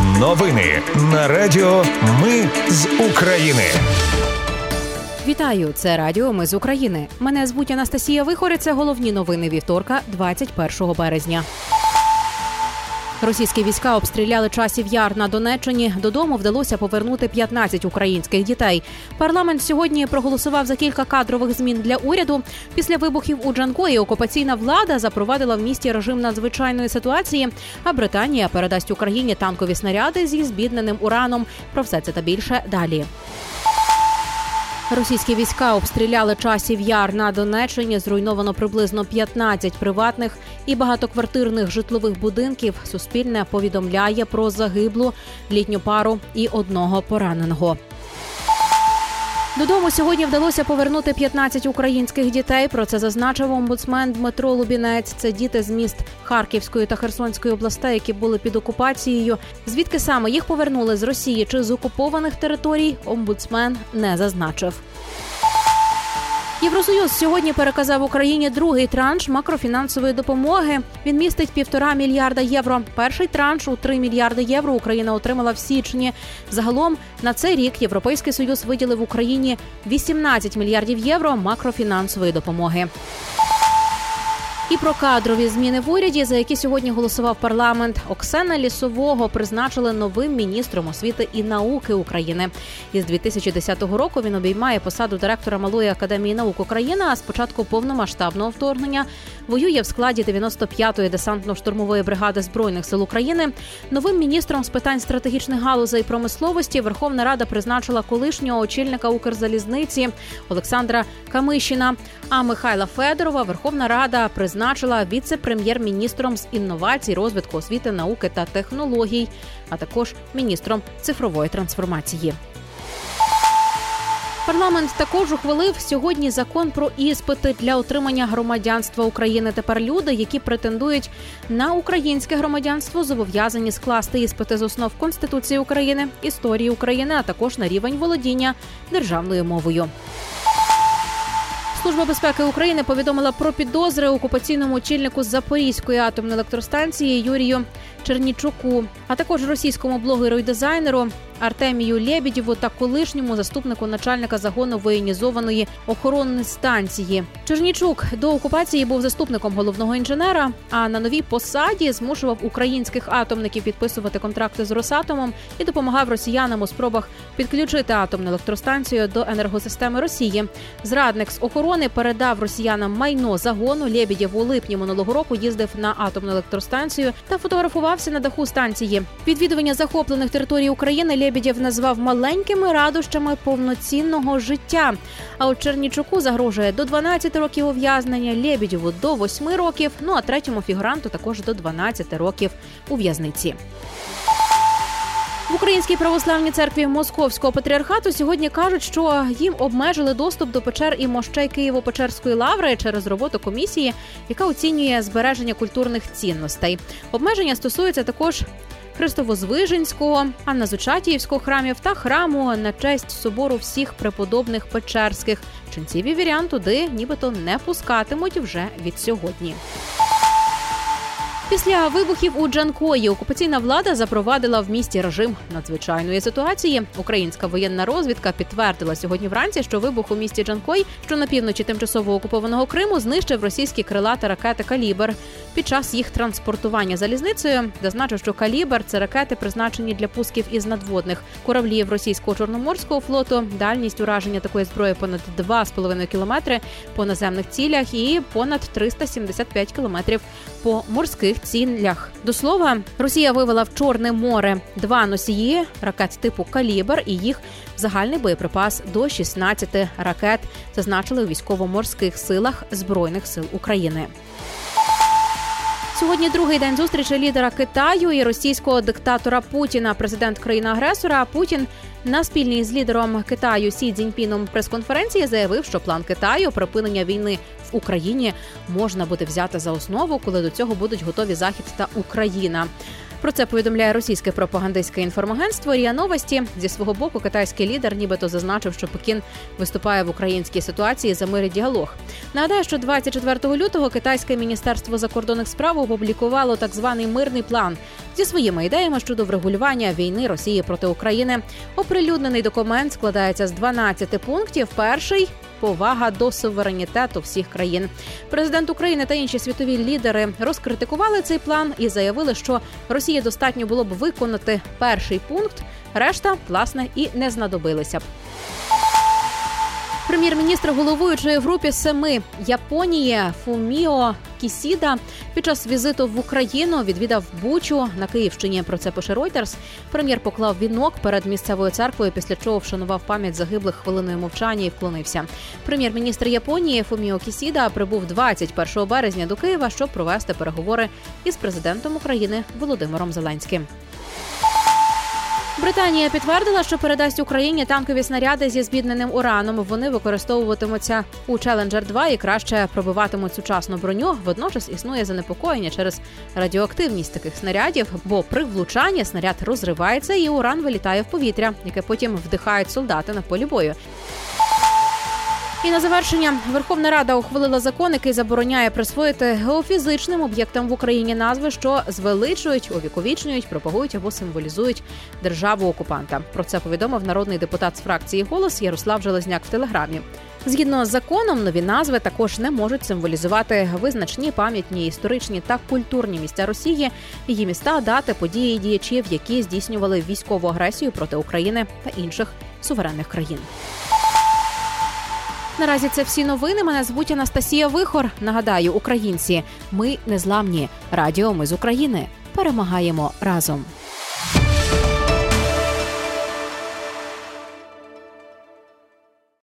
Новини на Радіо Ми з України. Вітаю, це Радіо Ми з України. Мене звуть Анастасія Вихор. Це головні новини вівторка, 21 березня. Російські війська обстріляли часів яр на Донеччині. Додому вдалося повернути 15 українських дітей. Парламент сьогодні проголосував за кілька кадрових змін для уряду. Після вибухів у Джанкої окупаційна влада запровадила в місті режим надзвичайної ситуації. А Британія передасть Україні танкові снаряди зі збідненим ураном. Про все це та більше далі. Російські війська обстріляли часів яр на Донеччині. Зруйновано приблизно 15 приватних і багатоквартирних житлових будинків. Суспільне повідомляє про загиблу літню пару і одного пораненого. Додому сьогодні вдалося повернути 15 українських дітей. Про це зазначив омбудсмен Дмитро Лубінець. Це діти з міст Харківської та Херсонської областей, які були під окупацією. Звідки саме їх повернули з Росії чи з окупованих територій? Омбудсмен не зазначив. Євросоюз сьогодні переказав Україні другий транш макрофінансової допомоги. Він містить півтора мільярда євро. Перший транш у 3 мільярди євро Україна отримала в січні. Загалом на цей рік Європейський союз виділив Україні 18 мільярдів євро макрофінансової допомоги. І про кадрові зміни в уряді, за які сьогодні голосував парламент, Оксана Лісового призначили новим міністром освіти і науки України. Із 2010 року він обіймає посаду директора малої академії наук України. А з початку повномасштабного вторгнення воює в складі 95-ї десантно-штурмової бригади збройних сил України. Новим міністром з питань стратегічних галузей промисловості Верховна Рада призначила колишнього очільника Укрзалізниці Олександра Камишіна. А Михайла Федорова Верховна Рада призначила віце-прем'єр-міністром з інновацій, розвитку освіти, науки та технологій, а також міністром цифрової трансформації. Парламент також ухвалив сьогодні закон про іспити для отримання громадянства України. Тепер люди, які претендують на українське громадянство, зобов'язані скласти іспити з основ Конституції України, історії України, а також на рівень володіння державною мовою. Служба безпеки України повідомила про підозри окупаційному очільнику Запорізької атомної електростанції Юрію Чернічуку, а також російському блогеру і дизайнеру Артемію Лєбідєву та колишньому заступнику начальника загону воєнізованої охоронної станції. Чернічук до окупації був заступником головного інженера. А на новій посаді змушував українських атомників підписувати контракти з Росатомом і допомагав росіянам у спробах підключити атомну електростанцію до енергосистеми Росії. Зрадник з охорони передав росіянам майно загону. Лєбідєв у липні минулого року їздив на атомну електростанцію та фотографувався на даху станції. Відвідування захоплених територій України Лєбідєв назвав маленькими радощами повноцінного життя. А от Чернічуку загрожує до 12 років ув'язнення, Лєбідєву до 8 років. Ну а третьому фігуранту також до 12 років у в'язниці. В Українській православній церкві Московського патріархату сьогодні кажуть, що їм обмежили доступ до печер і мощей Києво-Печерської лаври через роботу комісії, яка оцінює збереження культурних цінностей. Обмеження стосуються також Христовозвиженського, Анна-Зучатіївського храмів та храму на честь собору всіх преподобних печерських. Ченців і вірян туди нібито не пускатимуть вже від сьогодні. Після вибухів у Джанкої окупаційна влада запровадила в місті режим надзвичайної ситуації. Українська воєнна розвідка підтвердила сьогодні вранці, що вибух у місті Джанкой, що на півночі тимчасово окупованого Криму, знищив російські крила та ракети Калібр під час їх транспортування залізницею. Зазначив, що калібр це ракети, призначені для пусків із надводних кораблів російського чорноморського флоту. Дальність ураження такої зброї понад 2,5 кілометри по наземних цілях і понад 375 кілометрів по морських цілях. До слова, Росія вивела в Чорне море два носії ракет типу Калібр і їх загальний боєприпас до 16 ракет. Зазначили у військово-морських силах збройних сил України. Сьогодні другий день зустрічі лідера Китаю і російського диктатора Путіна. Президент країни-агресора Путін на спільній з лідером Китаю Сі Цзіньпіном прес-конференції заявив, що план Китаю припинення війни в Україні можна буде взяти за основу, коли до цього будуть готові Захід та Україна. Про це повідомляє російське пропагандистське інформагентство Ріа Новості. Зі свого боку, китайський лідер, нібито зазначив, що Пекін виступає в українській ситуації за мир і діалог. Нагадаю, що 24 лютого китайське міністерство закордонних справ опублікувало так званий мирний план зі своїми ідеями щодо врегулювання війни Росії проти України. Оприлюднений документ складається з 12 пунктів. Перший повага до суверенітету всіх країн. Президент України та інші світові лідери розкритикували цей план і заявили, що Росії достатньо було б виконати перший пункт. Решта власне і не знадобилися б. Прем'єр-міністр головуючої групі семи Японії Фуміо Кісіда під час візиту в Україну відвідав Бучу на Київщині. Про це пише Reuters. Прем'єр поклав вінок перед місцевою церквою, після чого вшанував пам'ять загиблих хвилиною мовчання і вклонився. Прем'єр-міністр Японії Фуміо Кісіда прибув 21 березня до Києва, щоб провести переговори із президентом України Володимиром Зеленським. Британія підтвердила, що передасть Україні танкові снаряди зі збідненим ураном. Вони використовуватимуться у Челенджер 2 і краще пробиватимуть сучасну броню. Водночас існує занепокоєння через радіоактивність таких снарядів, бо при влучанні снаряд розривається і уран вилітає в повітря, яке потім вдихають солдати на полі бою. І на завершення Верховна Рада ухвалила закон, який забороняє присвоїти геофізичним об'єктам в Україні назви, що звеличують, увіковічнюють, пропагують або символізують державу окупанта. Про це повідомив народний депутат з фракції голос Ярослав Железняк в телеграмі. Згідно з законом, нові назви також не можуть символізувати визначні пам'ятні історичні та культурні місця Росії, її міста, дати, події діячів, які здійснювали військову агресію проти України та інших суверенних країн. Наразі це всі новини. Мене звуть Анастасія Вихор. Нагадаю, українці, ми незламні. Радіо ми з України перемагаємо разом.